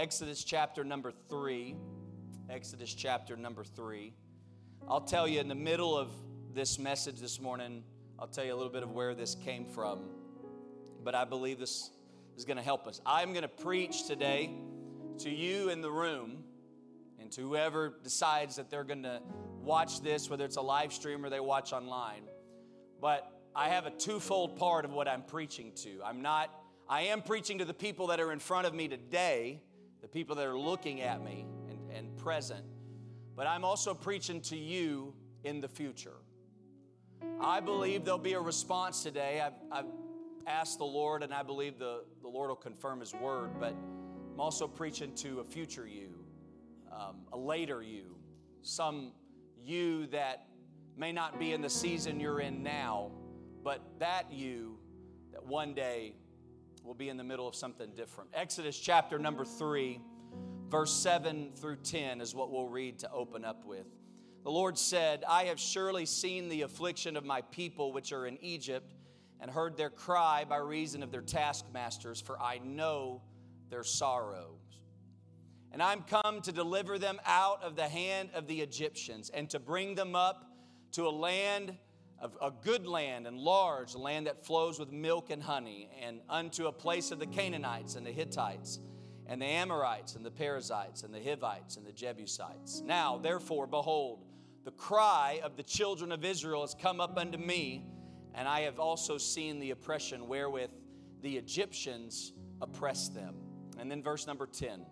Exodus chapter number three. Exodus chapter number three. I'll tell you in the middle of this message this morning, I'll tell you a little bit of where this came from. But I believe this is going to help us. I'm going to preach today to you in the room and to whoever decides that they're going to watch this, whether it's a live stream or they watch online. But I have a twofold part of what I'm preaching to. I'm not, I am preaching to the people that are in front of me today, people that are looking at me and, and present, but I'm also preaching to you in the future. I believe there'll be a response today. I've, I've asked the Lord, and I believe the, the Lord will confirm His word, but I'm also preaching to a future you, um, a later you, some you that may not be in the season you're in now, but that you that one day will be in the middle of something different. Exodus chapter number 3, verse 7 through 10 is what we'll read to open up with. The Lord said, I have surely seen the affliction of my people which are in Egypt, and heard their cry by reason of their taskmasters, for I know their sorrows. And I'm come to deliver them out of the hand of the Egyptians, and to bring them up to a land of a good land and large, land that flows with milk and honey, and unto a place of the Canaanites and the Hittites and the Amorites and the Perizzites and the Hivites and the Jebusites. Now, therefore, behold, the cry of the children of Israel has come up unto me, and I have also seen the oppression wherewith the Egyptians oppress them. And then verse number 10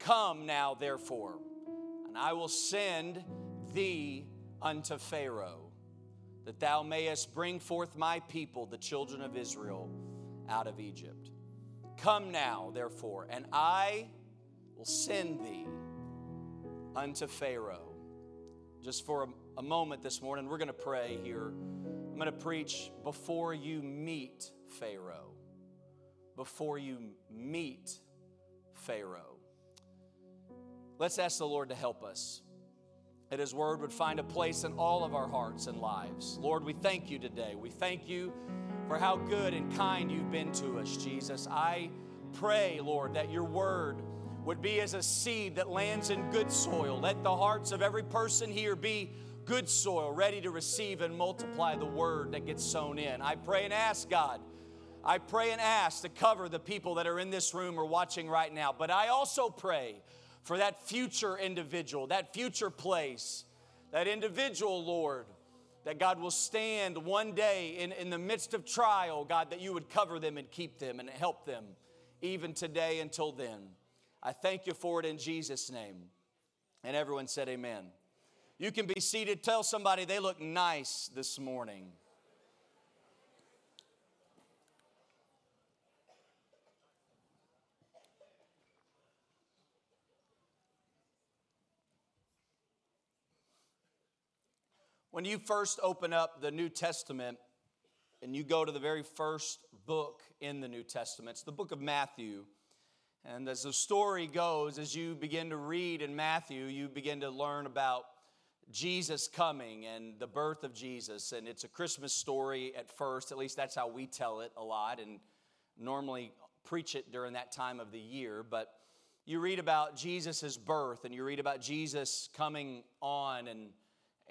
Come now, therefore, and I will send thee unto Pharaoh that thou mayest bring forth my people, the children of Israel, out of Egypt. Come now, therefore, and I will send thee unto Pharaoh. Just for a, a moment this morning, we're going to pray here. I'm going to preach before you meet Pharaoh. Before you meet Pharaoh. Let's ask the Lord to help us that His Word would find a place in all of our hearts and lives. Lord, we thank you today. We thank you for how good and kind you've been to us, Jesus. I pray, Lord, that your Word would be as a seed that lands in good soil. Let the hearts of every person here be good soil, ready to receive and multiply the Word that gets sown in. I pray and ask, God. I pray and ask to cover the people that are in this room or watching right now. But I also pray for that future individual, that future place, that individual, Lord, that God will stand one day in, in the midst of trial, God, that you would cover them and keep them and help them even today until then. I thank you for it in Jesus' name. And everyone said, Amen. You can be seated. Tell somebody they look nice this morning. When you first open up the New Testament and you go to the very first book in the New Testament, it's the book of Matthew. And as the story goes, as you begin to read in Matthew, you begin to learn about Jesus coming and the birth of Jesus. And it's a Christmas story at first, at least that's how we tell it a lot, and normally preach it during that time of the year. But you read about Jesus' birth and you read about Jesus coming on and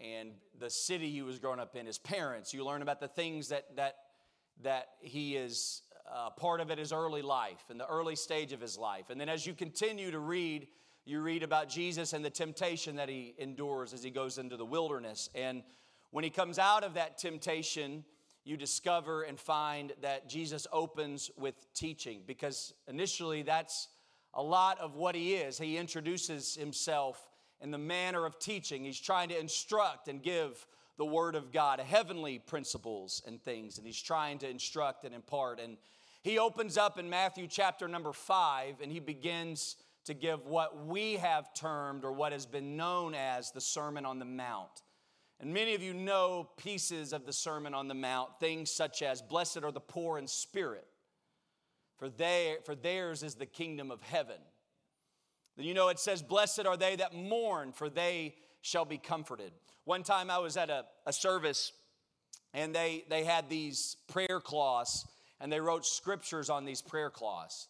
and the city he was growing up in, his parents. You learn about the things that, that, that he is uh, part of at his early life, and the early stage of his life. And then as you continue to read, you read about Jesus and the temptation that he endures as he goes into the wilderness. And when he comes out of that temptation, you discover and find that Jesus opens with teaching because initially that's a lot of what he is. He introduces himself in the manner of teaching. He's trying to instruct and give the Word of God, heavenly principles and things, and he's trying to instruct and impart. And he opens up in Matthew chapter number five, and he begins to give what we have termed or what has been known as the Sermon on the Mount. And many of you know pieces of the Sermon on the Mount, things such as, Blessed are the poor in spirit, for, they, for theirs is the kingdom of heaven. You know, it says, Blessed are they that mourn, for they shall be comforted. One time I was at a, a service and they, they had these prayer cloths and they wrote scriptures on these prayer cloths.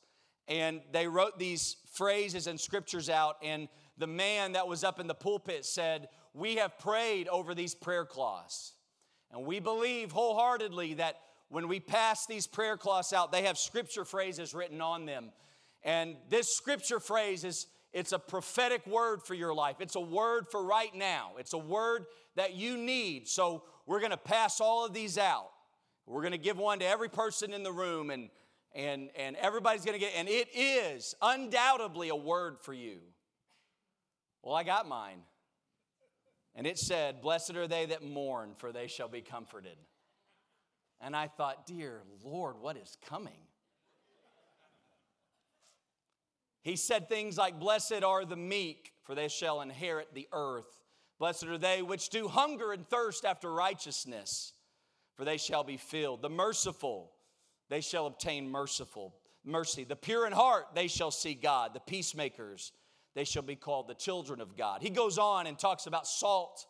and they wrote these phrases and scriptures out. And the man that was up in the pulpit said, We have prayed over these prayer cloths. And we believe wholeheartedly that when we pass these prayer cloths out, they have scripture phrases written on them. And this scripture phrase is it's a prophetic word for your life. It's a word for right now. It's a word that you need. So we're going to pass all of these out. We're going to give one to every person in the room and and and everybody's going to get and it is undoubtedly a word for you. Well, I got mine. And it said, "Blessed are they that mourn, for they shall be comforted." And I thought, "Dear Lord, what is coming?" He said things like, Blessed are the meek, for they shall inherit the earth. Blessed are they which do hunger and thirst after righteousness, for they shall be filled. The merciful, they shall obtain merciful mercy. The pure in heart, they shall see God. The peacemakers, they shall be called the children of God. He goes on and talks about salt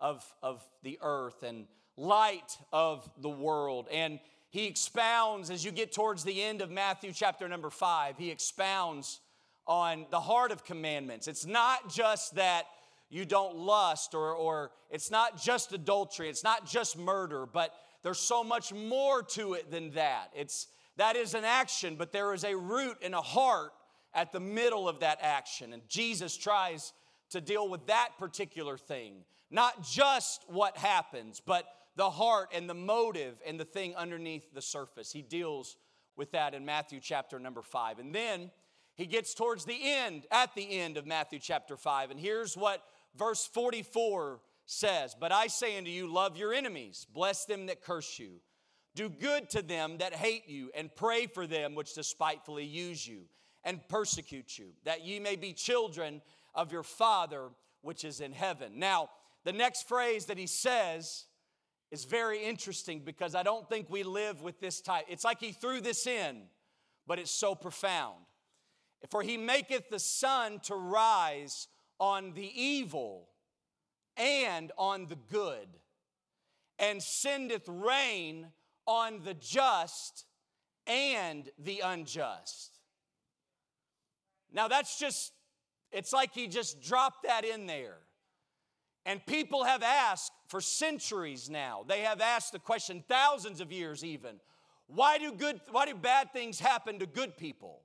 of, of the earth and light of the world. And he expounds, as you get towards the end of Matthew chapter number five, he expounds on the heart of commandments. It's not just that you don't lust or, or it's not just adultery, it's not just murder, but there's so much more to it than that. It's that is an action, but there is a root and a heart at the middle of that action. And Jesus tries to deal with that particular thing. Not just what happens, but the heart and the motive and the thing underneath the surface. He deals with that in Matthew chapter number five. And then he gets towards the end, at the end of Matthew chapter 5. And here's what verse 44 says But I say unto you, love your enemies, bless them that curse you, do good to them that hate you, and pray for them which despitefully use you and persecute you, that ye may be children of your Father which is in heaven. Now, the next phrase that he says is very interesting because I don't think we live with this type. It's like he threw this in, but it's so profound. For he maketh the sun to rise on the evil and on the good, and sendeth rain on the just and the unjust. Now that's just, it's like he just dropped that in there. And people have asked for centuries now, they have asked the question, thousands of years even, why do good, why do bad things happen to good people?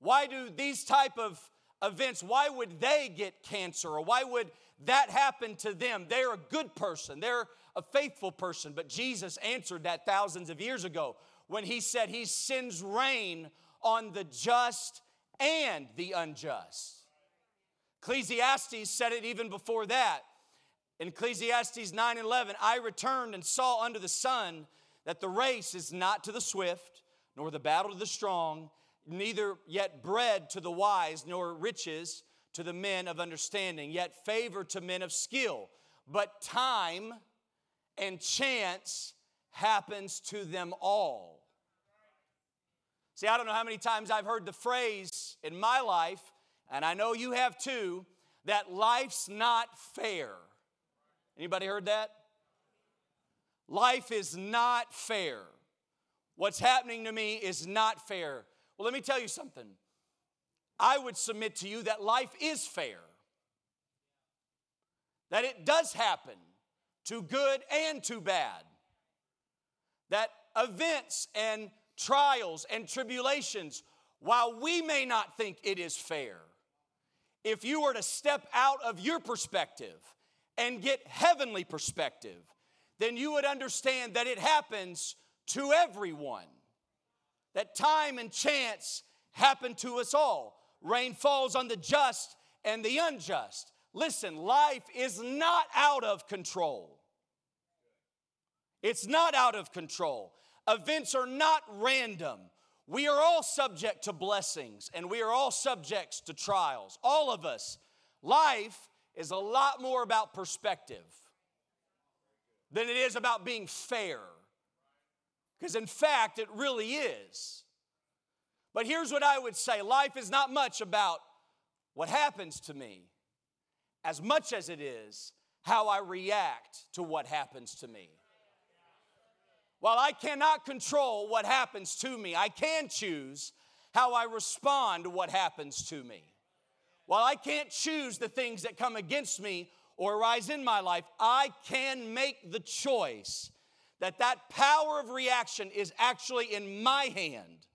Why do these type of events, why would they get cancer or why would that happen to them? They're a good person, they're a faithful person. But Jesus answered that thousands of years ago when he said he sends rain on the just and the unjust. Ecclesiastes said it even before that. In Ecclesiastes 9 11, I returned and saw under the sun that the race is not to the swift, nor the battle to the strong, neither yet bread to the wise, nor riches to the men of understanding, yet favor to men of skill. But time and chance happens to them all. See, I don't know how many times I've heard the phrase in my life, and I know you have too, that life's not fair. Anybody heard that? Life is not fair. What's happening to me is not fair. Well, let me tell you something. I would submit to you that life is fair, that it does happen to good and to bad, that events and trials and tribulations, while we may not think it is fair, if you were to step out of your perspective and get heavenly perspective, then you would understand that it happens to everyone that time and chance happen to us all. Rain falls on the just and the unjust. Listen, life is not out of control. It's not out of control. Events are not random. We are all subject to blessings and we are all subjects to trials. All of us. Life is a lot more about perspective than it is about being fair. Because in fact, it really is. But here's what I would say life is not much about what happens to me as much as it is how I react to what happens to me. While I cannot control what happens to me, I can choose how I respond to what happens to me. While I can't choose the things that come against me or arise in my life, I can make the choice that that power of reaction is actually in my hand.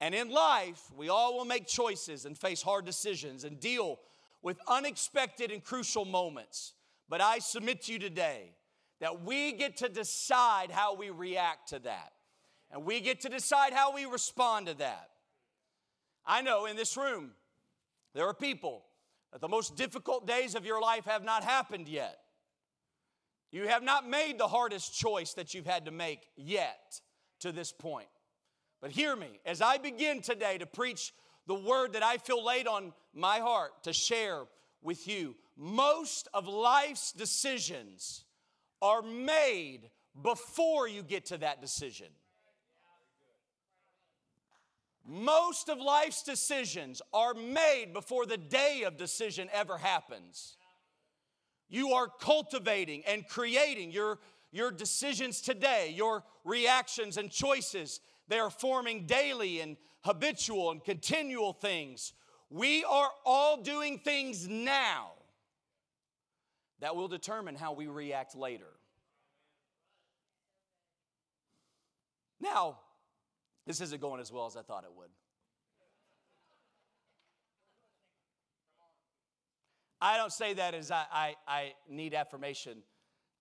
And in life, we all will make choices and face hard decisions and deal with unexpected and crucial moments. But I submit to you today that we get to decide how we react to that. And we get to decide how we respond to that. I know in this room, there are people that the most difficult days of your life have not happened yet. You have not made the hardest choice that you've had to make yet to this point. But hear me, as I begin today to preach the word that I feel laid on my heart to share with you, most of life's decisions are made before you get to that decision. Most of life's decisions are made before the day of decision ever happens. You are cultivating and creating your, your decisions today, your reactions and choices. They are forming daily and habitual and continual things. We are all doing things now that will determine how we react later. Now, this isn't going as well as I thought it would. I don't say that as I, I, I need affirmation.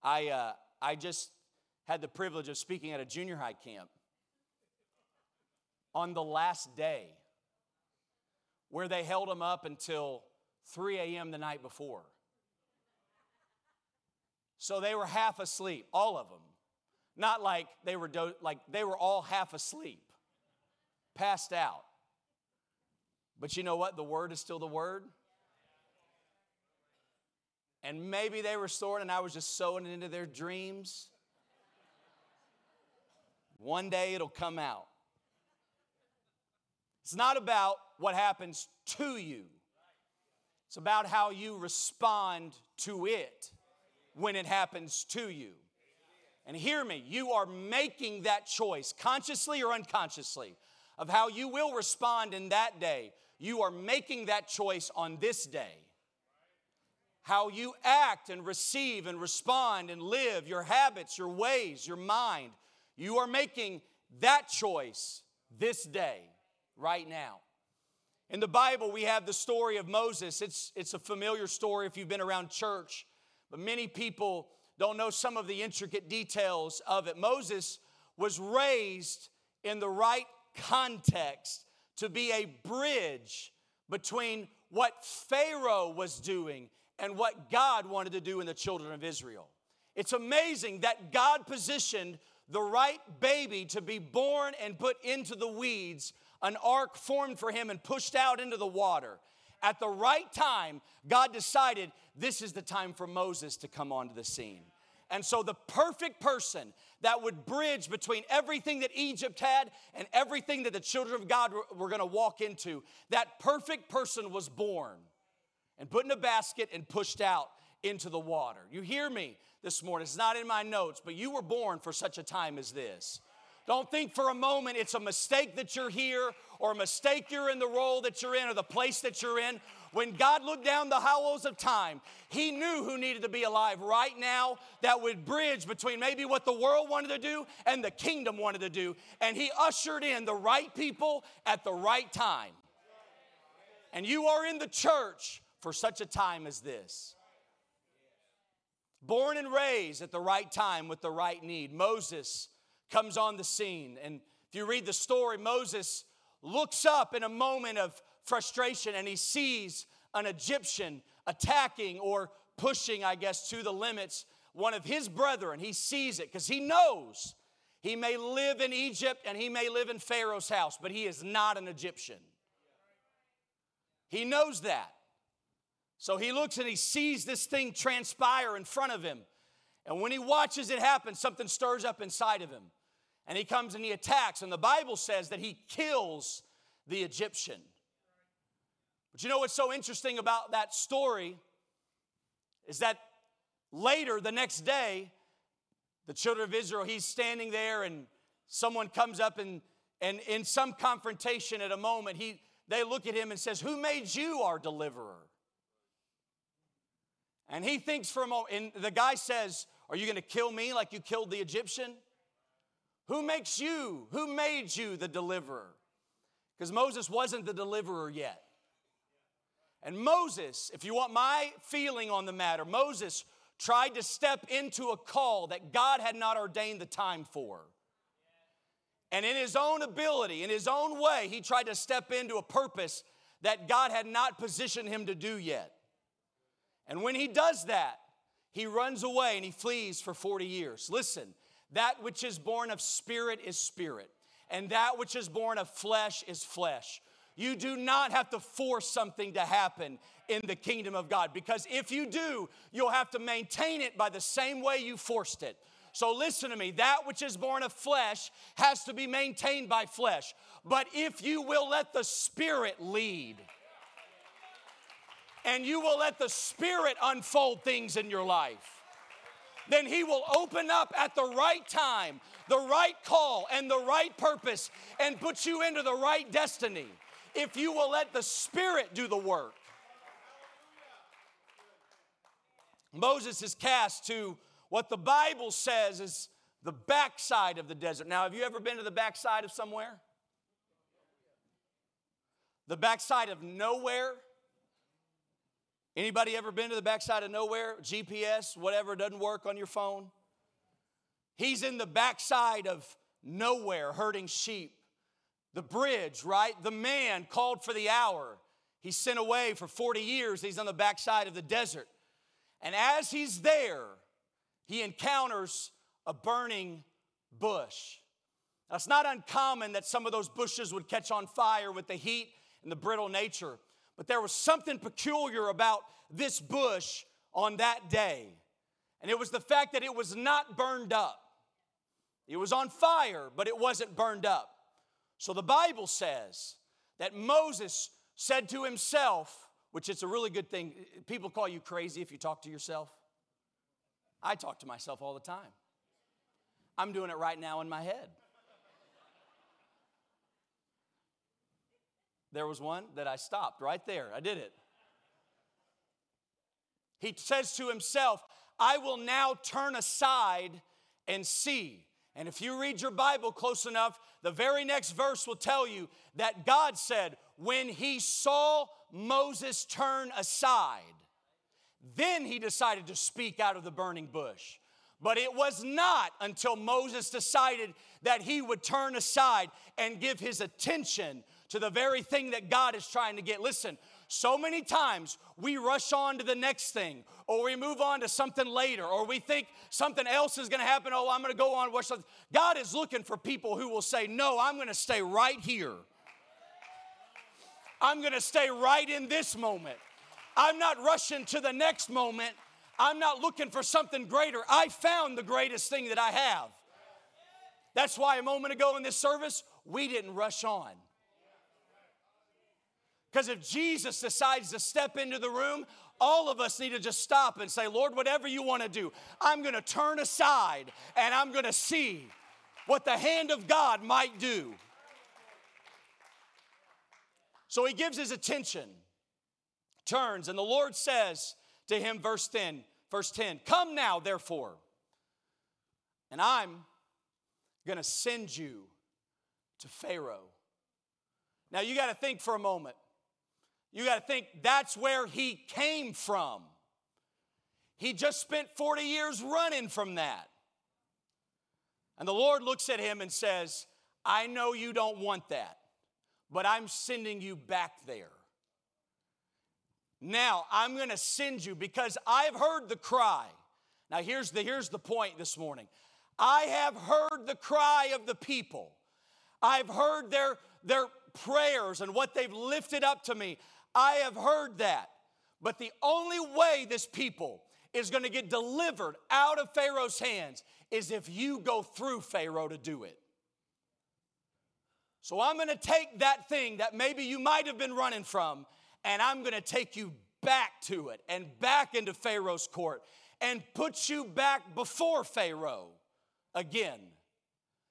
I, uh, I just had the privilege of speaking at a junior high camp on the last day where they held them up until 3 a.m. the night before. So they were half asleep, all of them. Not like they were do- like they were all half asleep passed out. But you know what? The word is still the word. And maybe they were stored and I was just sowing it into their dreams. One day it'll come out. It's not about what happens to you, it's about how you respond to it when it happens to you. And hear me, you are making that choice, consciously or unconsciously of how you will respond in that day. You are making that choice on this day. How you act and receive and respond and live, your habits, your ways, your mind, you are making that choice this day, right now. In the Bible, we have the story of Moses. It's, it's a familiar story if you've been around church, but many people don't know some of the intricate details of it. Moses was raised in the right context to be a bridge between what Pharaoh was doing and what God wanted to do in the children of Israel. It's amazing that God positioned the right baby to be born and put into the weeds, an ark formed for him and pushed out into the water. At the right time, God decided this is the time for Moses to come onto the scene. And so, the perfect person that would bridge between everything that Egypt had and everything that the children of God were, were going to walk into, that perfect person was born and put in a basket and pushed out into the water. You hear me this morning. It's not in my notes, but you were born for such a time as this. Don't think for a moment it's a mistake that you're here or a mistake you're in the role that you're in or the place that you're in when God looked down the hollows of time, He knew who needed to be alive right now that would bridge between maybe what the world wanted to do and the kingdom wanted to do. And He ushered in the right people at the right time. And you are in the church for such a time as this. Born and raised at the right time with the right need. Moses comes on the scene. And if you read the story, Moses looks up in a moment of frustration and he sees an Egyptian attacking or pushing, I guess, to the limits one of his brethren. He sees it because he knows he may live in Egypt and he may live in Pharaoh's house, but he is not an Egyptian. He knows that. So he looks and he sees this thing transpire in front of him. And when he watches it happen, something stirs up inside of him. And he comes and he attacks. And the Bible says that he kills the Egyptian. But you know what's so interesting about that story is that later, the next day, the children of Israel, he's standing there and someone comes up and, And in some confrontation at a moment, he, they look at him and says, Who made you our deliverer? And he thinks for a moment, and the guy says, Are you gonna kill me like you killed the Egyptian? Who makes you? Who made you the deliverer? Because Moses wasn't the deliverer yet. And Moses, if you want my feeling on the matter, Moses tried to step into a call that God had not ordained the time for. And in his own ability, in his own way, he tried to step into a purpose that God had not positioned him to do yet. And when he does that, he runs away and he flees for 40 years. Listen, that which is born of spirit is spirit, and that which is born of flesh is flesh. You do not have to force something to happen in the kingdom of God because if you do, you'll have to maintain it by the same way you forced it. So listen to me. That which is born of flesh has to be maintained by flesh. But if you will let the Spirit lead, and you will let the Spirit unfold things in your life, then He will open up at the right time, the right call, and the right purpose, and put you into the right destiny. If you will let the Spirit do the work. Moses is cast to what the Bible says is the backside of the desert. Now, have you ever been to the backside of somewhere? The backside of nowhere? Anybody ever been to the backside of nowhere? GPS, whatever, doesn't work on your phone? He's in the backside of nowhere herding sheep. The bridge, right? The man called for the hour. He's sent away for 40 years. He's on the backside of the desert. And as he's there, he encounters a burning bush. Now, it's not uncommon that some of those bushes would catch on fire with the heat and the brittle nature, but there was something peculiar about this bush on that day. And it was the fact that it was not burned up. It was on fire, but it wasn't burned up. So the Bible says that Moses said to himself, which is a really good thing. People call you crazy if you talk to yourself. I talk to myself all the time. I'm doing it right now in my head. There was one that I stopped right there. I did it. He says to himself, I will now turn aside and see. And if you read your Bible close enough, the very next verse will tell you that God said, when he saw Moses turn aside, then he decided to speak out of the burning bush. But it was not until Moses decided that he would turn aside and give his attention to the very thing that God is trying to get. Listen, so many times we rush on to the next thing, or we move on to something later, or we think something else is gonna happen. Oh, I'm gonna go on. God is looking for people who will say, No, I'm gonna stay right here. I'm gonna stay right in this moment. I'm not rushing to the next moment. I'm not looking for something greater. I found the greatest thing that I have. That's why a moment ago in this service, we didn't rush on. Because if Jesus decides to step into the room, all of us need to just stop and say, Lord, whatever you want to do, I'm going to turn aside and I'm going to see what the hand of God might do. So he gives his attention turns, and the Lord says to him, verse 10, verse 10, Come now, therefore, and I'm gonna send you to Pharaoh. Now you gotta think for a moment. You gotta think that's where he came from. He just spent 40 years running from that. And the Lord looks at him and says, I know you don't want that, but I'm sending you back there. Now I'm going to send you because I've heard the cry. Now here's the here's the point this morning. I have heard the cry of the people. I've heard their their prayers and what they've lifted up to me. I have heard that. But the only way this people is going to get delivered out of Pharaoh's hands is if you go through Pharaoh to do it. So I'm going to take that thing that maybe you might have been running from and I'm going to take you back to it and back into Pharaoh's court and put you back before Pharaoh again.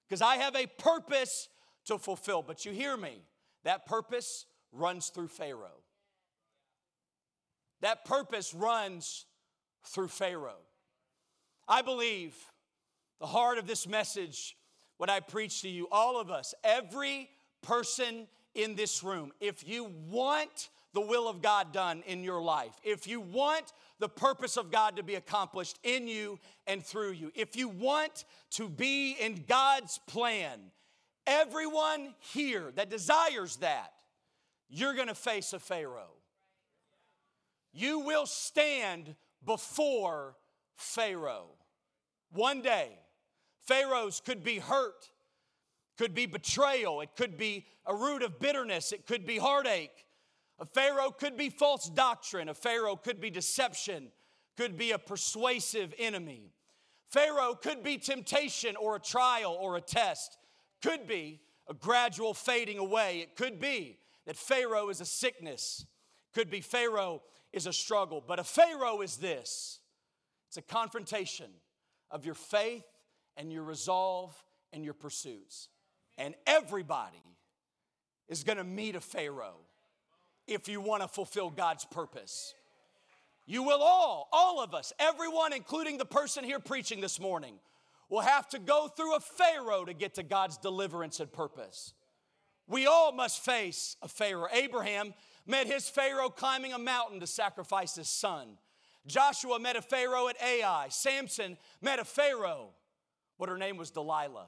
Because I have a purpose to fulfill. But you hear me, that purpose runs through Pharaoh. That purpose runs through Pharaoh. I believe the heart of this message, what I preach to you, all of us, every person in this room, if you want the will of God done in your life, if you want the purpose of God to be accomplished in you and through you, if you want to be in God's plan, everyone here that desires that, you're gonna face a Pharaoh. You will stand before Pharaoh. One day, Pharaohs could be hurt, could be betrayal, it could be a root of bitterness, it could be heartache. A Pharaoh could be false doctrine, a Pharaoh could be deception, could be a persuasive enemy. Pharaoh could be temptation or a trial or a test, could be a gradual fading away. It could be that Pharaoh is a sickness, could be Pharaoh is a struggle. But a Pharaoh is this it's a confrontation of your faith and your resolve and your pursuits. And everybody is gonna meet a Pharaoh if you wanna fulfill God's purpose. You will all, all of us, everyone, including the person here preaching this morning, will have to go through a Pharaoh to get to God's deliverance and purpose. We all must face a Pharaoh. Abraham met his Pharaoh climbing a mountain to sacrifice his son. Joshua met a Pharaoh at Ai. Samson met a Pharaoh. What her name was Delilah.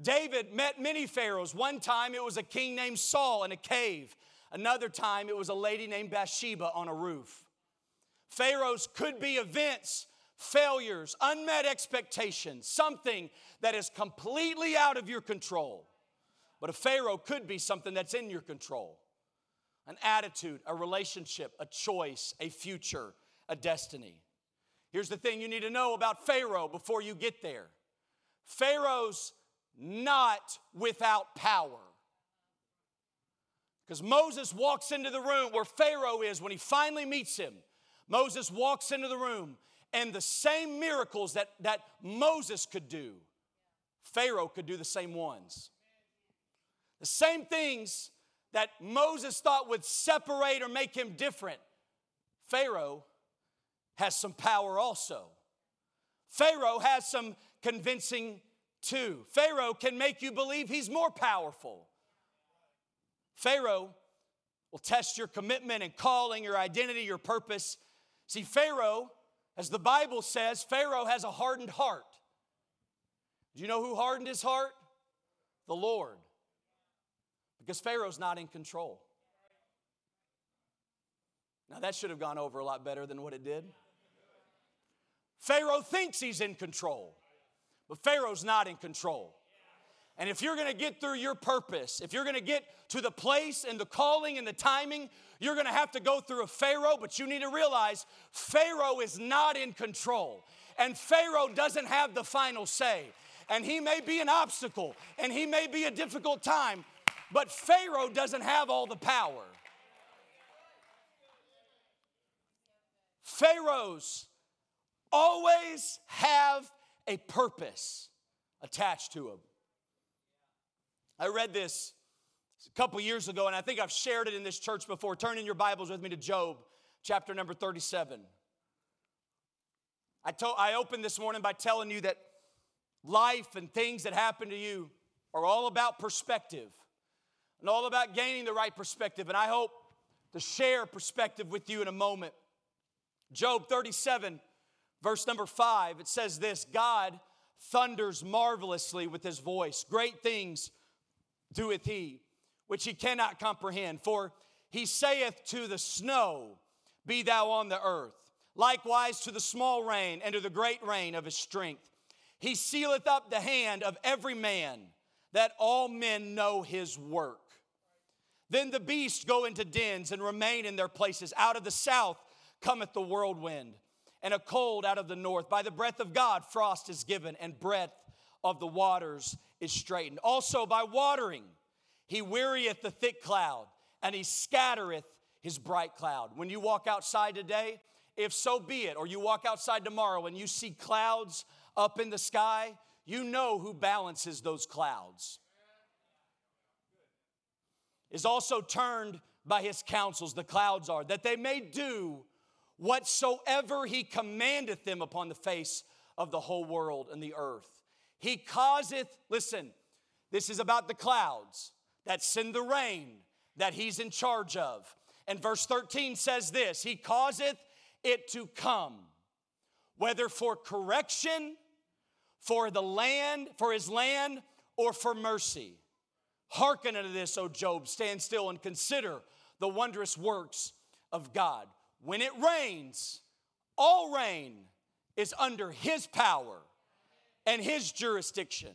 David met many pharaohs. One time it was a king named Saul in a cave. Another time it was a lady named Bathsheba on a roof. Pharaohs could be events, failures, unmet expectations, something that is completely out of your control. But a Pharaoh could be something that's in your control an attitude, a relationship, a choice, a future, a destiny. Here's the thing you need to know about Pharaoh before you get there Pharaoh's not without power. Because Moses walks into the room where Pharaoh is when he finally meets him. Moses walks into the room, and the same miracles that, that Moses could do, Pharaoh could do the same ones. The same things that Moses thought would separate or make him different, Pharaoh has some power also. Pharaoh has some convincing too. Pharaoh can make you believe he's more powerful. Pharaoh will test your commitment and calling, your identity, your purpose. See, Pharaoh, as the Bible says, Pharaoh has a hardened heart. Do you know who hardened his heart? The Lord because Pharaoh's not in control. Now, that should have gone over a lot better than what it did. Pharaoh thinks he's in control, but Pharaoh's not in control. And if you're gonna get through your purpose, if you're gonna get to the place and the calling and the timing, you're gonna have to go through a Pharaoh, but you need to realize Pharaoh is not in control. And Pharaoh doesn't have the final say. And he may be an obstacle and he may be a difficult time, but Pharaoh doesn't have all the power. Pharaohs always have a purpose attached to them. I read this a couple years ago, and I think I've shared it in this church before. Turn in your Bibles with me to Job, chapter number 37. I, told, I opened this morning by telling you that life and things that happen to you are all about perspective and all about gaining the right perspective. And I hope to share perspective with you in a moment. Job 37, verse number 5, it says this God thunders marvelously with his voice. Great things doeth he, which he cannot comprehend. For he saith to the snow, Be thou on the earth, likewise to the small rain and to the great rain of his strength. He sealeth up the hand of every man, that all men know his work. Then the beasts go into dens and remain in their places. Out of the south cometh the whirlwind, and a cold out of the north. By the breath of God, frost is given, and breath of the waters is straightened. Also by watering, he wearieth the thick cloud, and he scattereth his bright cloud. When you walk outside today, if so be it, or you walk outside tomorrow and you see clouds up in the sky, you know who balances those clouds. Is also turned by his counsels, the clouds are, that they may do whatsoever he commandeth them upon the face of the whole world and the earth. He causeth, listen, this is about the clouds that send the rain that he's in charge of. And verse 13 says this He causeth it to come, whether for correction, for the land, for his land, or for mercy. Hearken unto this, O Job, stand still and consider the wondrous works of God. When it rains, all rain is under his power and his jurisdiction.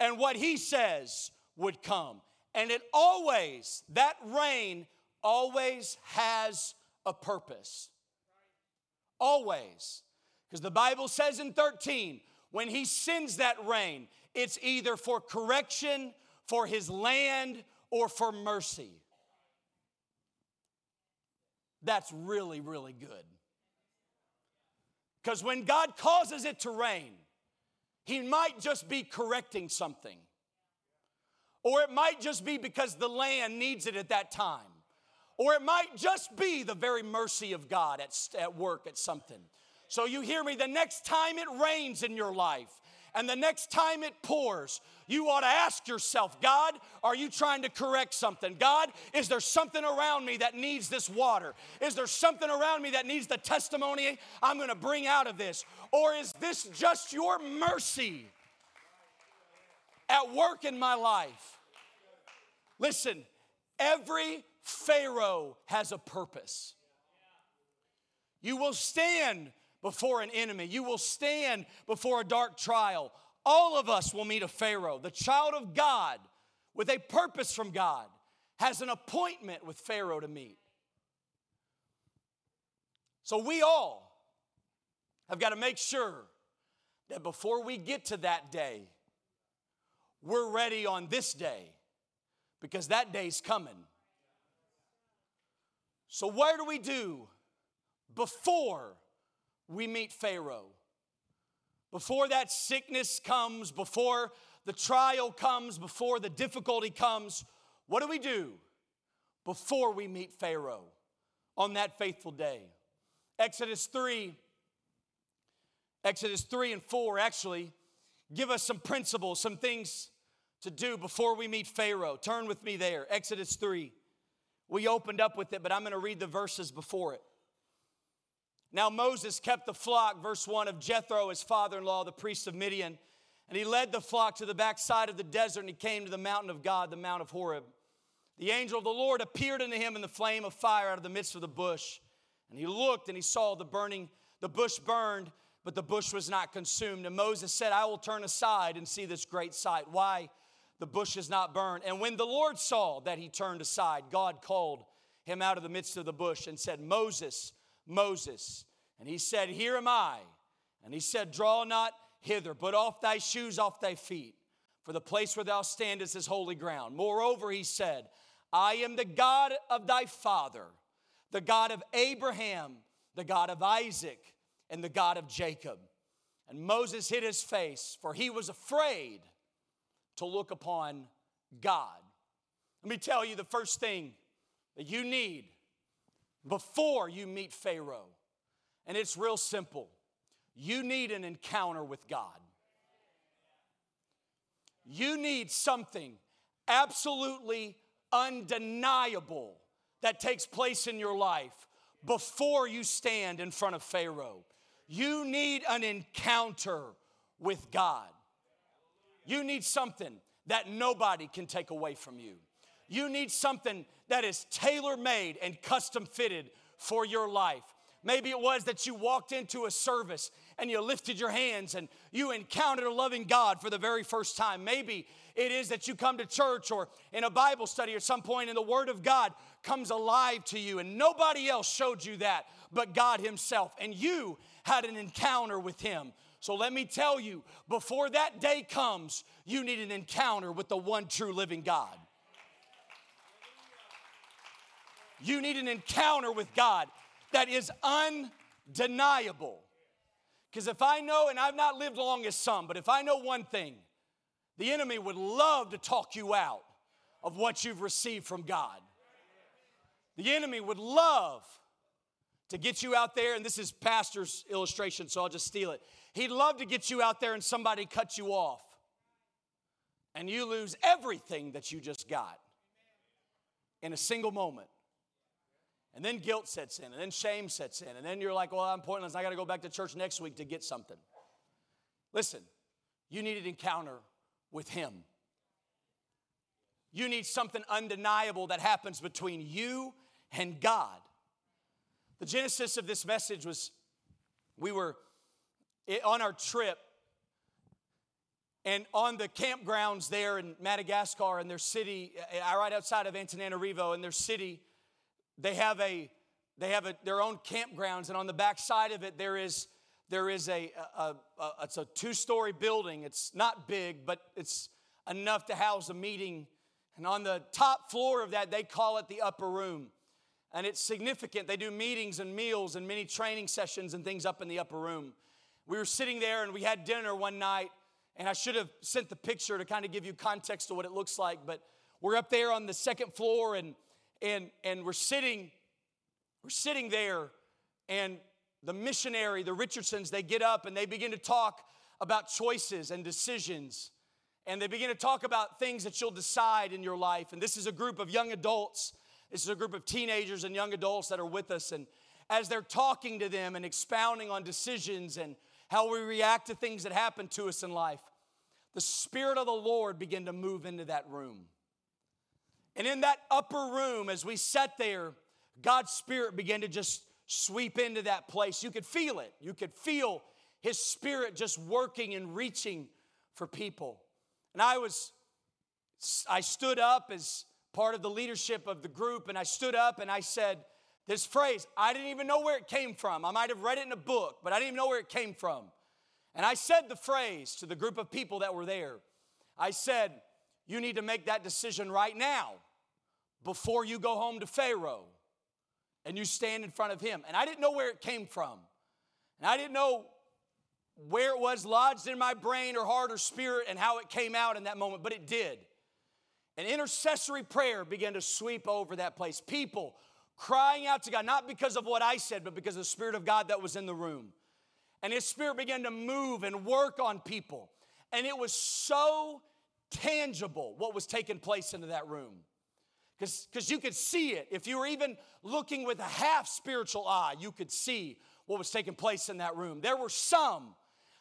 And what he says would come. And it always, that rain always has a purpose. Always. Because the Bible says in 13, when he sends that rain, it's either for correction, for his land, or for mercy. That's really, really good. Because when God causes it to rain, he might just be correcting something. Or it might just be because the land needs it at that time. Or it might just be the very mercy of God at, at work at something. So you hear me, the next time it rains in your life, and the next time it pours, you ought to ask yourself, God, are you trying to correct something? God, is there something around me that needs this water? Is there something around me that needs the testimony I'm going to bring out of this? Or is this just your mercy at work in my life? Listen, every Pharaoh has a purpose. You will stand before an enemy, you will stand before a dark trial. All of us will meet a Pharaoh. The child of God with a purpose from God has an appointment with Pharaoh to meet. So we all have got to make sure that before we get to that day, we're ready on this day because that day's coming. So, what do we do before we meet Pharaoh? Before that sickness comes, before the trial comes, before the difficulty comes, what do we do before we meet Pharaoh on that faithful day? Exodus 3, Exodus 3 and 4 actually give us some principles, some things to do before we meet Pharaoh. Turn with me there, Exodus 3. We opened up with it, but I'm going to read the verses before it. Now Moses kept the flock, verse 1 of Jethro, his father in law, the priest of Midian. And he led the flock to the backside of the desert, and he came to the mountain of God, the Mount of Horeb. The angel of the Lord appeared unto him in the flame of fire out of the midst of the bush. And he looked and he saw the burning, the bush burned, but the bush was not consumed. And Moses said, I will turn aside and see this great sight. Why the bush is not burned? And when the Lord saw that he turned aside, God called him out of the midst of the bush and said, Moses, Moses. And he said, Here am I. And he said, Draw not hither, but off thy shoes off thy feet, for the place where thou standest is holy ground. Moreover, he said, I am the God of thy father, the God of Abraham, the God of Isaac, and the God of Jacob. And Moses hid his face, for he was afraid to look upon God. Let me tell you the first thing that you need before you meet Pharaoh. And it's real simple. You need an encounter with God. You need something absolutely undeniable that takes place in your life before you stand in front of Pharaoh. You need an encounter with God. You need something that nobody can take away from you. You need something that is tailor made and custom fitted for your life. Maybe it was that you walked into a service and you lifted your hands and you encountered a loving God for the very first time. Maybe it is that you come to church or in a Bible study at some point and the Word of God comes alive to you and nobody else showed you that but God Himself. And you had an encounter with Him. So let me tell you, before that day comes, you need an encounter with the one true living God. You need an encounter with God that is undeniable. Because if I know, and I've not lived long as some, but if I know one thing, the enemy would love to talk you out of what you've received from God. The enemy would love to get you out there, and this is Pastor's illustration, so I'll just steal it. He'd love to get you out there and somebody cut you off, and you lose everything that you just got in a single moment. And then guilt sets in, and then shame sets in, and then you're like, well, I'm pointless. I got to go back to church next week to get something. Listen, you need an encounter with Him. You need something undeniable that happens between you and God. The genesis of this message was we were on our trip and on the campgrounds there in Madagascar in their city, uh, right outside of Antananarivo, in their city, they have a they have a, their own campgrounds, and on the back side of it there is there is a, a, a it's a two story building. It's not big, but it's enough to house a meeting. And on the top floor of that, they call it the upper room. And it's significant. They do meetings and meals and many training sessions and things up in the upper room. We were sitting there and we had dinner one night, and I should have sent the picture to kind of give you context to what it looks like. But we're up there on the second floor, and and and we're sitting, we're sitting there, and the missionary, the Richardsons, they get up and they begin to talk about choices and decisions. And they begin to talk about things that you'll decide in your life. And this is a group of young adults. This is a group of teenagers and young adults that are with us. And as they're talking to them and expounding on decisions and how we react to things that happen to us in life, the Spirit of the Lord began to move into that room. And in that upper room, as we sat there, God's Spirit began to just sweep into that place. You could feel it. You could feel His Spirit just working and reaching for people. And I was, I stood up as part of the leadership of the group, and I stood up and I said, this phrase, I didn't even know where it came from. I might have read it in a book, but I didn't even know where it came from. And I said the phrase to the group of people that were there. I said, You need to make that decision right now before you go home to Pharaoh and you stand in front of him. And I didn't know where it came from. And I didn't know where it was lodged in my brain or heart or spirit and how it came out in that moment, but it did. An intercessory prayer began to sweep over that place. People crying out to God, not because of what I said, but because of the Spirit of God that was in the room. And His Spirit began to move and work on people. And it was so tangible what was taking place into that room because you could see it. If you were even looking with a half spiritual eye, you could see what was taking place in that room. There were some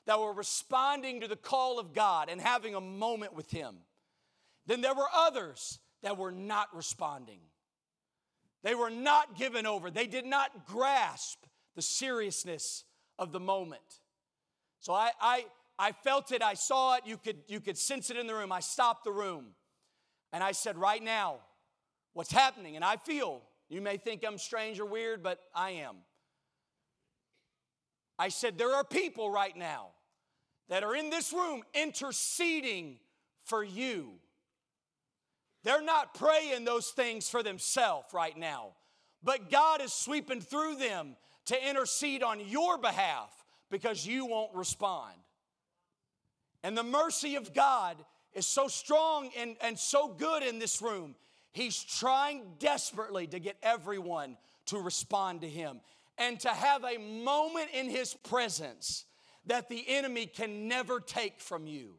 that were responding to the call of God and having a moment with Him. Then there were others that were not responding. They were not given over. They did not grasp the seriousness of the moment. So I, I, I felt it, I saw it, you could, you could sense it in the room. I stopped the room and I said, Right now, what's happening. And I feel, you may think I'm strange or weird, but I am. I said, there are people right now that are in this room interceding for you. They're not praying those things for themselves right now, but God is sweeping through them to intercede on your behalf because you won't respond. And the mercy of God is so strong and, and so good in this room He's trying desperately to get everyone to respond to him and to have a moment in his presence that the enemy can never take from you.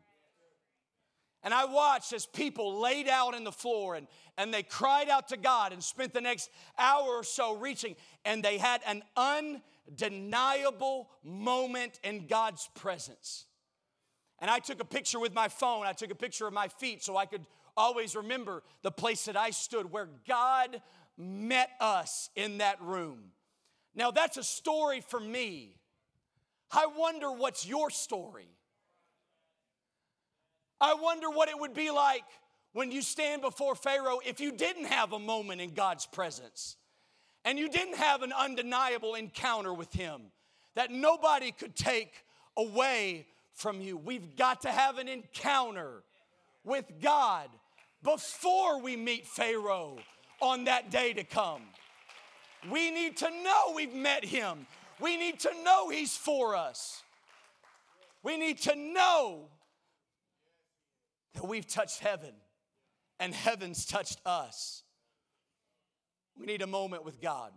And I watched as people laid out in the floor and, and they cried out to God and spent the next hour or so reaching, and they had an undeniable moment in God's presence. And I took a picture with my phone, I took a picture of my feet so I could always remember the place that I stood where God met us in that room. Now, that's a story for me. I wonder what's your story. I wonder what it would be like when you stand before Pharaoh if you didn't have a moment in God's presence and you didn't have an undeniable encounter with Him that nobody could take away from you. We've got to have an encounter with God before we meet Pharaoh on that day to come. We need to know we've met him. We need to know he's for us. We need to know that we've touched heaven and heaven's touched us. We need a moment with God.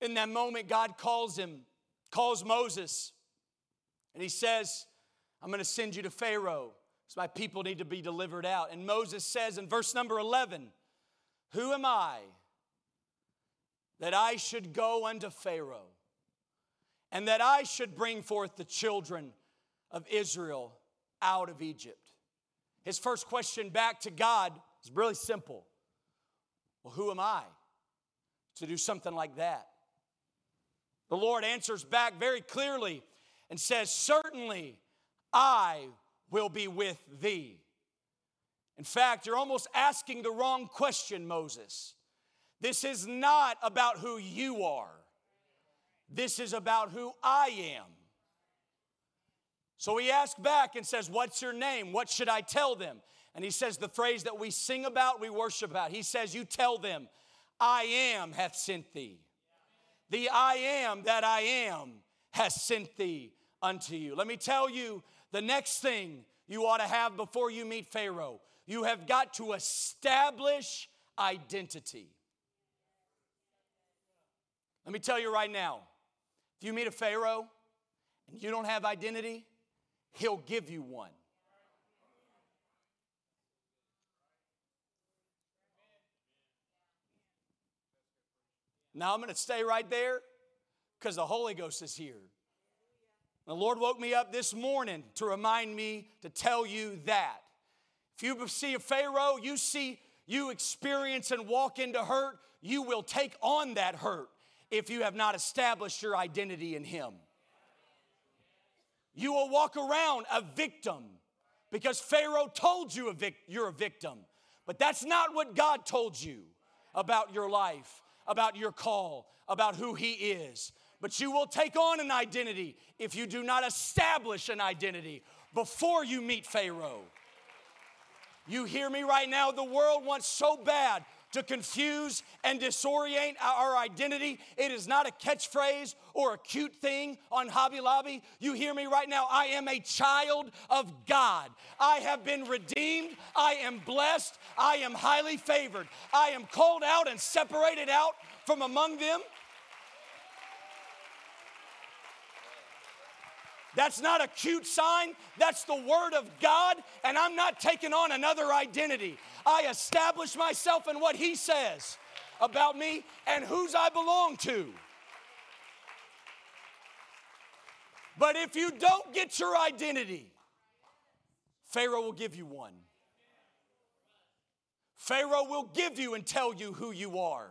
In that moment, God calls him, calls Moses, and he says, I'm going to send you to Pharaoh. So my people need to be delivered out. And Moses says in verse number 11, Who am I that I should go unto Pharaoh and that I should bring forth the children of Israel out of Egypt? His first question back to God is really simple Well, who am I to do something like that? The Lord answers back very clearly and says, Certainly I will be with thee. In fact, you're almost asking the wrong question, Moses. This is not about who you are, this is about who I am. So he asks back and says, What's your name? What should I tell them? And he says the phrase that we sing about, we worship about. He says, You tell them, I am hath sent thee. The I am that I am has sent thee unto you. Let me tell you the next thing you ought to have before you meet Pharaoh. You have got to establish identity. Let me tell you right now if you meet a Pharaoh and you don't have identity, he'll give you one. Now I'm going to stay right there because the Holy Ghost is here. The Lord woke me up this morning to remind me to tell you that. If you see a Pharaoh, you see, you experience and walk into hurt, you will take on that hurt if you have not established your identity in Him. You will walk around a victim because Pharaoh told you a vic- you're a victim. But that's not what God told you about your life, about your call, about who He is. But you will take on an identity if you do not establish an identity before you meet Pharaoh. You hear me right now? The world wants so bad to confuse and disorient our identity. It is not a catchphrase or a cute thing on Hobby Lobby. You hear me right now? I am a child of God. I have been redeemed. I am blessed. I am highly favored. I am called out and separated out from among them. That's not a cute sign. That's the Word of God, and I'm not taking on another identity. I establish myself in what He says about me and whose I belong to. But if you don't get your identity, Pharaoh will give you one. Pharaoh will give you and tell you who you are.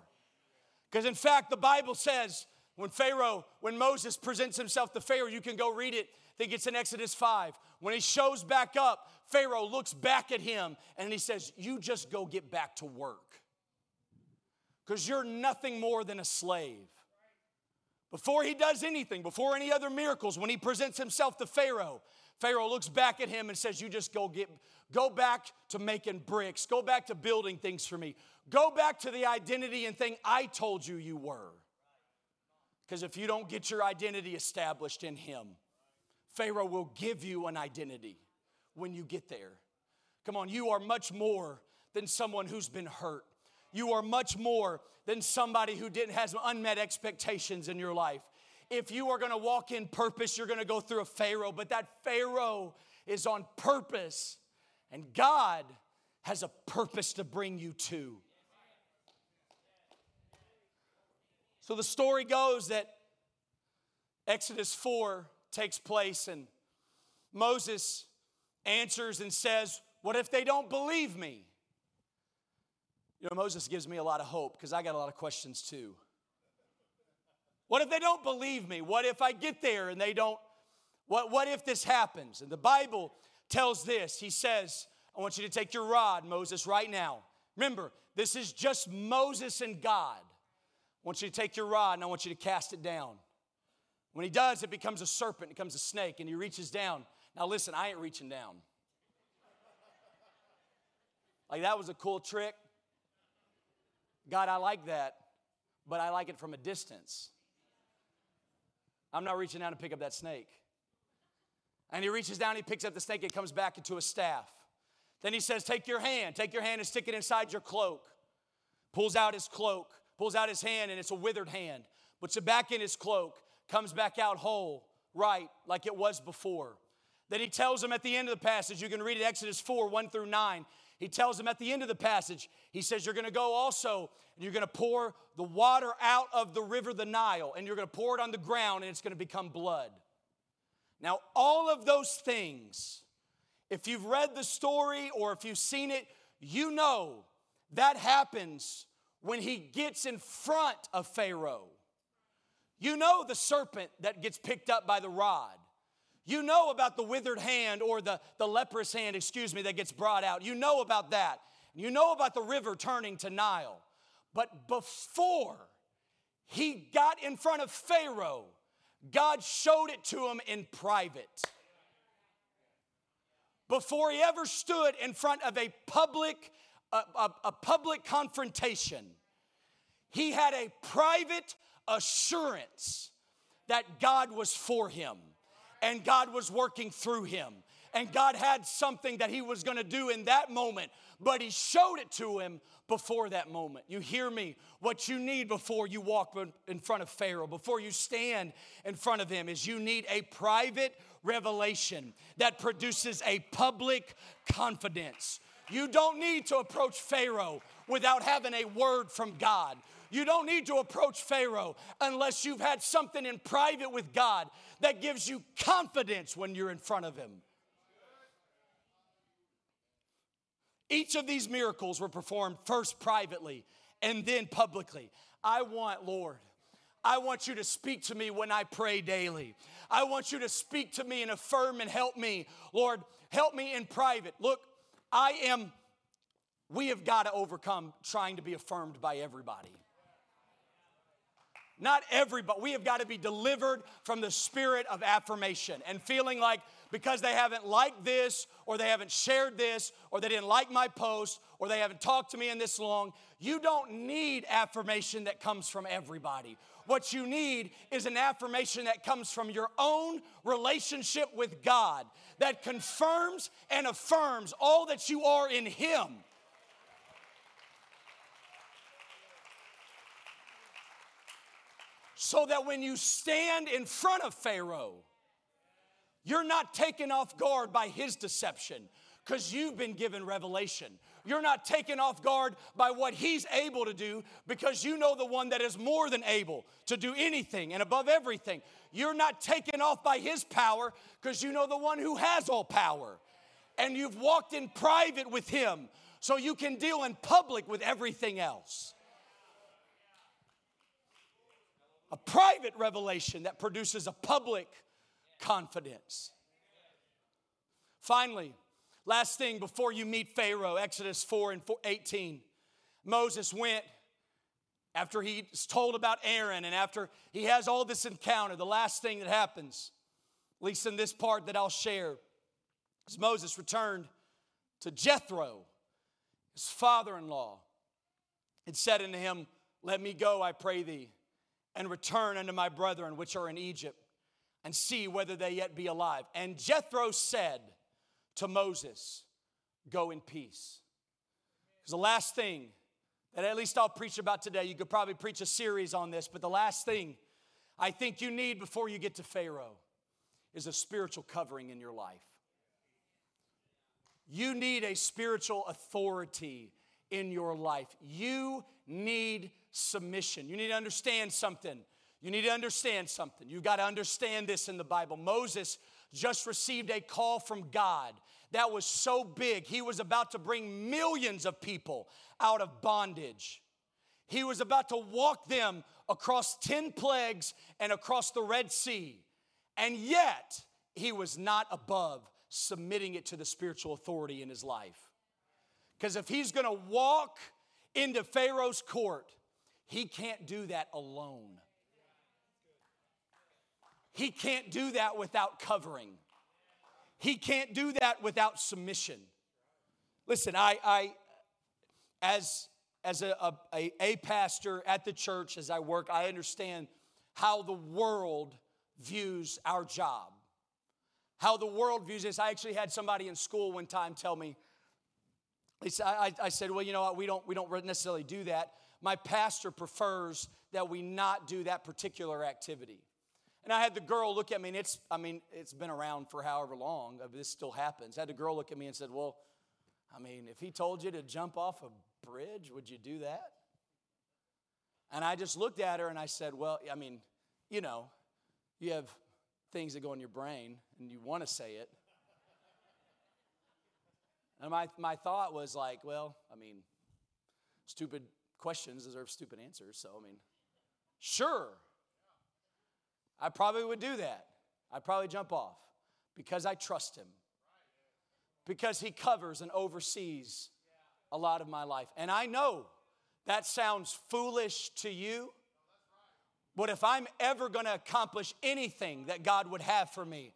Because in fact, the Bible says when Pharaoh, when Moses presents himself to Pharaoh, you can go read it. I think it's in Exodus 5. When he shows back up, Pharaoh looks back at him and he says, You just go get back to work. Because you're nothing more than a slave. Before he does anything, before any other miracles, when he presents himself to Pharaoh, Pharaoh looks back at him and says, You just go get go back to making bricks, go back to building things for me. Go back to the identity and thing I told you you were. Because if you don't get your identity established in Him, Pharaoh will give you an identity when you get there. Come on, you are much more than someone who's been hurt. You are much more than somebody who didn't has unmet expectations in your life. If you are going to walk in purpose, you're going to go through a Pharaoh, but that Pharaoh is on purpose, and God has a purpose to bring you to. So the story goes that Exodus 4 takes place, and Moses answers and says, What if they don't believe me? You know, Moses gives me a lot of hope because I got a lot of questions too. What if they don't believe me? What if I get there and they don't? What, what if this happens? And the Bible tells this He says, I want you to take your rod, Moses, right now. Remember, this is just Moses and God. I want you to take your rod and I want you to cast it down. When he does, it becomes a serpent, it becomes a snake, and he reaches down. Now, listen, I ain't reaching down. Like, that was a cool trick. God, I like that, but I like it from a distance. I'm not reaching down to pick up that snake. And he reaches down, he picks up the snake, it comes back into a staff. Then he says, Take your hand, take your hand and stick it inside your cloak. Pulls out his cloak, pulls out his hand, and it's a withered hand. Puts it back in his cloak, comes back out whole, right, like it was before. Then he tells him at the end of the passage, you can read it Exodus 4 1 through 9. He tells him at the end of the passage, he says, You're gonna go also, and you're gonna pour the water out of the river, the Nile, and you're gonna pour it on the ground, and it's gonna become blood. Now, all of those things, if you've read the story or if you've seen it, you know that happens when he gets in front of Pharaoh. You know the serpent that gets picked up by the rod. You know about the withered hand or the, the leprous hand, excuse me, that gets brought out. You know about that. You know about the river turning to Nile. But before he got in front of Pharaoh, God showed it to him in private. Before he ever stood in front of a public, a, a, a public confrontation, he had a private assurance that God was for him and God was working through him. And God had something that he was going to do in that moment, but he showed it to him before that moment. You hear me? What you need before you walk in front of Pharaoh, before you stand in front of him, is you need a private revelation that produces a public confidence. You don't need to approach Pharaoh without having a word from God. You don't need to approach Pharaoh unless you've had something in private with God that gives you confidence when you're in front of Him. Each of these miracles were performed first privately and then publicly. I want, Lord, I want you to speak to me when I pray daily. I want you to speak to me and affirm and help me. Lord, help me in private. Look, I am, we have got to overcome trying to be affirmed by everybody. Not everybody. We have got to be delivered from the spirit of affirmation and feeling like because they haven't liked this or they haven't shared this or they didn't like my post or they haven't talked to me in this long, you don't need affirmation that comes from everybody. What you need is an affirmation that comes from your own relationship with God that confirms and affirms all that you are in Him. so that when you stand in front of Pharaoh, you're not taken off guard by his deception because you've been given revelation. You're not taken off guard by what he's able to do because you know the one that is more than able to do anything and above everything. You're not taken off by his power because you know the one who has all power. And you've walked in private with him so you can deal in public with everything else. a private revelation that produces a public confidence. Finally, last thing before you meet Pharaoh, Exodus 4 and 18. Moses went after he's told about Aaron and after he has all this encounter. The last thing that happens, at least in this part that I'll share, is Moses returned to Jethro, his father in law, and said unto him, Let me go, I pray thee and return unto my brethren which are in Egypt and see whether they yet be alive. And Jethro said to Moses, Go in peace. Because the last thing that at least I'll preach about today, you could probably preach a series on this, but the last thing I think you need before you get to Pharaoh is a spiritual covering in your life. You need a spiritual authority in your life. You need submission. You need to understand something. You need to understand something. You've got to understand this in the Bible. Moses just received a call from God that was so big. He was about to bring millions of people out of bondage. He was about to walk them across 10 plagues and across the Red Sea. And yet, he was not above submitting it to the spiritual authority in his life. Because if he's gonna walk into Pharaoh's court, he can't do that alone. He can't do that without covering. He can't do that without submission. Listen, I, I as, as a, a, a pastor at the church, as I work, I understand how the world views our job, how the world views this. I actually had somebody in school one time tell me, I, I said, well, you know what, we don't, we don't necessarily do that. My pastor prefers that we not do that particular activity. And I had the girl look at me, and it's, I mean, it's been around for however long, this still happens. I had the girl look at me and said, Well, I mean, if he told you to jump off a bridge, would you do that? And I just looked at her and I said, Well, I mean, you know, you have things that go in your brain and you want to say it. And my, my thought was like, well, I mean, stupid questions deserve stupid answers. So, I mean, sure, I probably would do that. I'd probably jump off because I trust him, because he covers and oversees a lot of my life. And I know that sounds foolish to you, but if I'm ever going to accomplish anything that God would have for me,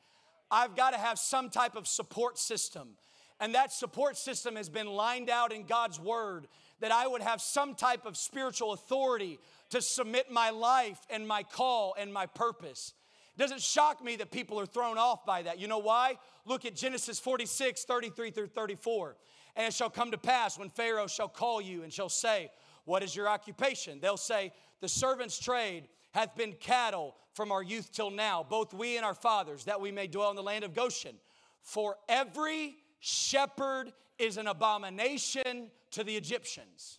I've got to have some type of support system. And that support system has been lined out in God's word that I would have some type of spiritual authority to submit my life and my call and my purpose. It doesn't shock me that people are thrown off by that. You know why? Look at Genesis 46, 33 through 34. And it shall come to pass when Pharaoh shall call you and shall say, What is your occupation? They'll say, The servant's trade hath been cattle from our youth till now, both we and our fathers, that we may dwell in the land of Goshen. For every shepherd is an abomination to the Egyptians.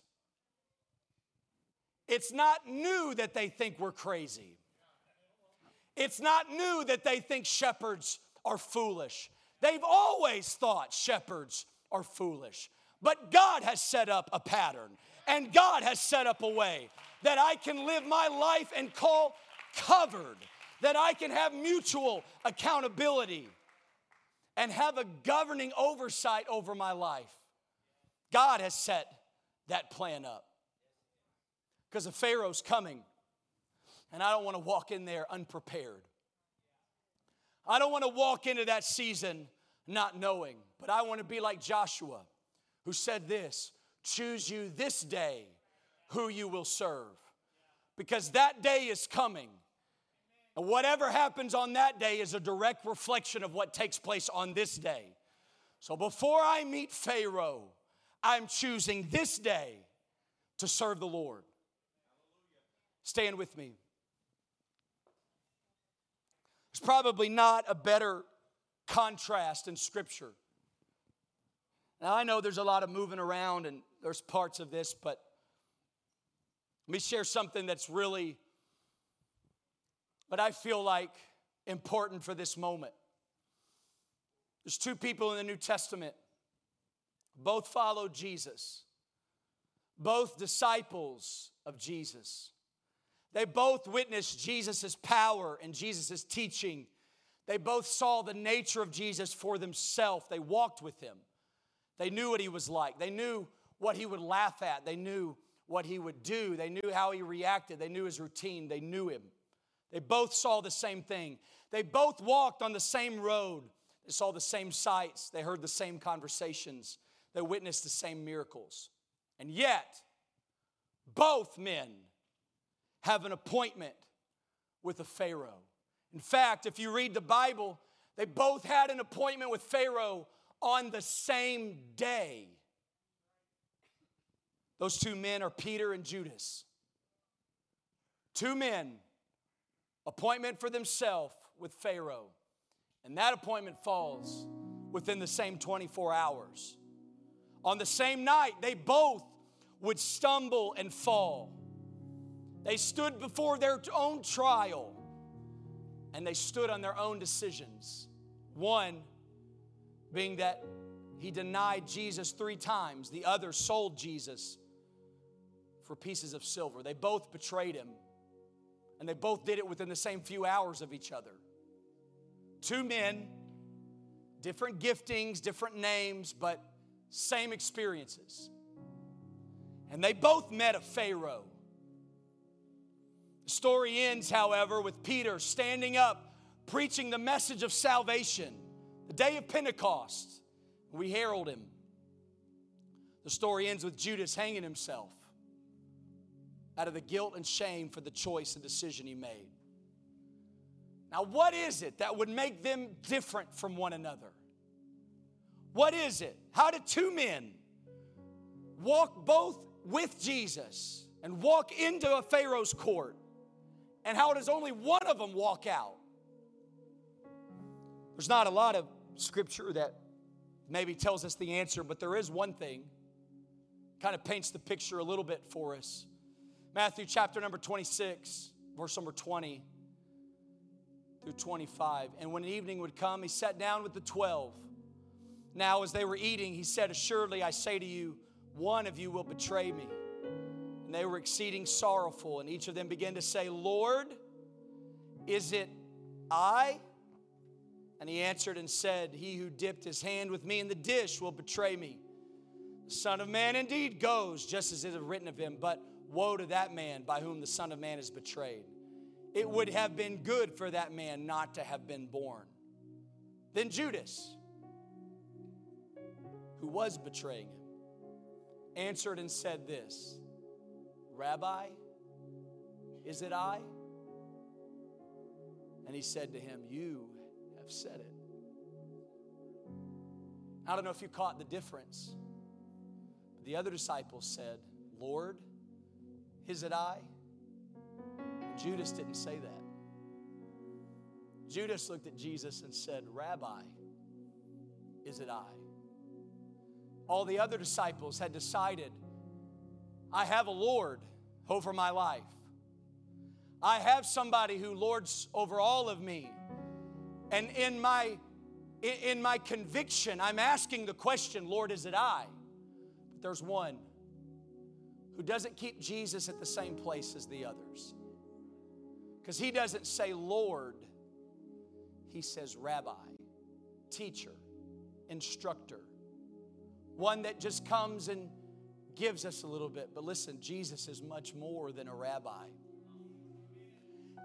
It's not new that they think we're crazy. It's not new that they think shepherds are foolish. They've always thought shepherds are foolish. But God has set up a pattern and God has set up a way that I can live my life and call covered, that I can have mutual accountability and have a governing oversight over my life. God has set that plan up because the Pharaoh's coming, and I don't want to walk in there unprepared. I don't want to walk into that season not knowing, but I want to be like Joshua, who said this choose you this day who you will serve, because that day is coming. And whatever happens on that day is a direct reflection of what takes place on this day. So before I meet Pharaoh, I'm choosing this day to serve the Lord. Stand with me. There's probably not a better contrast in Scripture. Now, I know there's a lot of moving around and there's parts of this, but let me share something that's really, but I feel like important for this moment. There's two people in the New Testament, both followed Jesus, both disciples of Jesus. They both witnessed Jesus' power and Jesus' teaching. They both saw the nature of Jesus for themselves. They walked with him. They knew what he was like. They knew what he would laugh at. They knew what he would do. They knew how he reacted. They knew his routine. They knew him. They both saw the same thing. They both walked on the same road. They saw the same sights. They heard the same conversations. They witnessed the same miracles. And yet, both men have an appointment with a Pharaoh. In fact, if you read the Bible, they both had an appointment with Pharaoh on the same day. Those two men are Peter and Judas. Two men, appointment for themselves with Pharaoh. And that appointment falls within the same 24 hours. On the same night, they both would stumble and fall. They stood before their own trial and they stood on their own decisions. One being that he denied Jesus three times, the other sold Jesus for pieces of silver. They both betrayed him, and they both did it within the same few hours of each other. Two men, different giftings, different names, but same experiences. And they both met a Pharaoh the story ends, however, with Peter standing up, preaching the message of salvation, the day of Pentecost. We herald him. The story ends with Judas hanging himself out of the guilt and shame for the choice and decision he made. Now, what is it that would make them different from one another? What is it? How did two men walk both with Jesus and walk into a Pharaoh's court? And how does only one of them walk out? There's not a lot of scripture that maybe tells us the answer, but there is one thing. Kind of paints the picture a little bit for us. Matthew chapter number 26, verse number 20 through 25. And when evening would come, he sat down with the 12. Now, as they were eating, he said, Assuredly, I say to you, one of you will betray me. And they were exceeding sorrowful, and each of them began to say, Lord, is it I? And he answered and said, He who dipped his hand with me in the dish will betray me. The Son of Man indeed goes, just as it is written of him, but woe to that man by whom the Son of Man is betrayed. It would have been good for that man not to have been born. Then Judas, who was betraying him, answered and said this Rabbi, is it I? And he said to him, You have said it. I don't know if you caught the difference. The other disciples said, Lord, is it I? Judas didn't say that. Judas looked at Jesus and said, Rabbi, is it I? All the other disciples had decided, I have a Lord over my life. I have somebody who lords over all of me. And in my in my conviction, I'm asking the question, Lord, is it I? But there's one who doesn't keep Jesus at the same place as the others. Because he doesn't say Lord, he says Rabbi, teacher, instructor. One that just comes and gives us a little bit. But listen, Jesus is much more than a rabbi.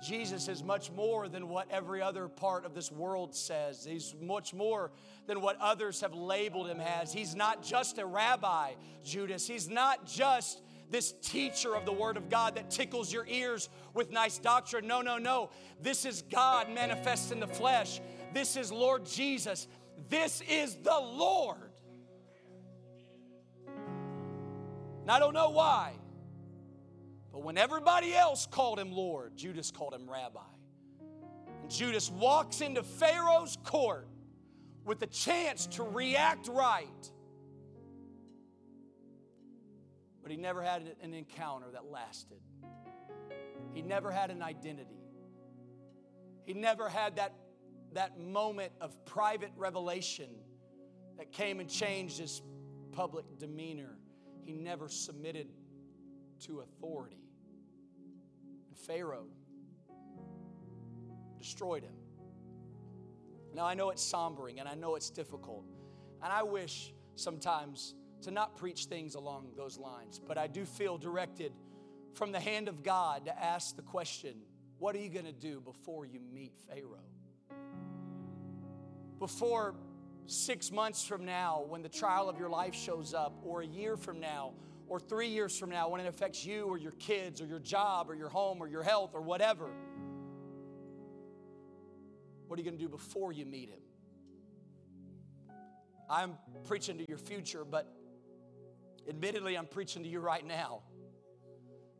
Jesus is much more than what every other part of this world says. He's much more than what others have labeled him as. He's not just a rabbi, Judas. He's not just this teacher of the Word of God that tickles your ears with nice doctrine. No, no, no. This is God manifest in the flesh. This is Lord Jesus. This is the Lord. And I don't know why. But when everybody else called him Lord, Judas called him Rabbi. And Judas walks into Pharaoh's court with the chance to react right. But he never had an encounter that lasted. He never had an identity. He never had that, that moment of private revelation that came and changed his public demeanor. He never submitted to authority. And Pharaoh destroyed him. Now, I know it's sombering and I know it's difficult. And I wish sometimes to not preach things along those lines, but I do feel directed from the hand of God to ask the question what are you going to do before you meet Pharaoh? Before six months from now, when the trial of your life shows up, or a year from now, or three years from now when it affects you or your kids or your job or your home or your health or whatever. What are you going to do before you meet him? I'm preaching to your future, but admittedly, I'm preaching to you right now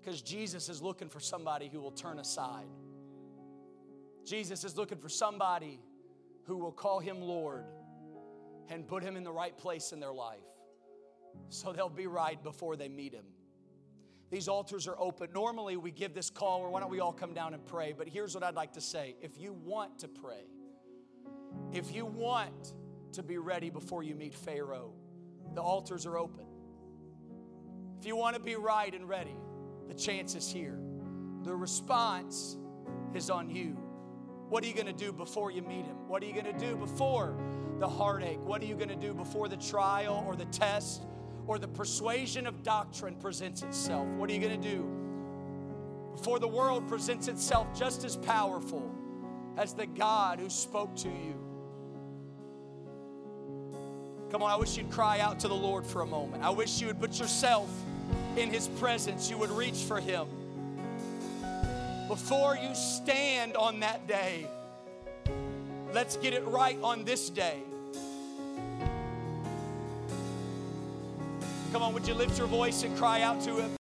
because Jesus is looking for somebody who will turn aside. Jesus is looking for somebody who will call him Lord and put him in the right place in their life so they'll be right before they meet him. These altars are open. Normally, we give this call, or why don't we all come down and pray? But here's what I'd like to say if you want to pray, if you want to be ready before you meet Pharaoh, the altars are open. If you want to be right and ready, the chance is here. The response is on you. What are you going to do before you meet him? What are you going to do before the heartache? What are you going to do before the trial or the test or the persuasion of doctrine presents itself, what are you going to do? Before the world presents itself just as powerful as the God who spoke to you. Come on, I wish you'd cry out to the Lord for a moment. I wish you would put yourself in His presence. You would reach for Him. Before you stand on that day Let's get it right on this day. Come on, would you lift your voice and cry out to Him?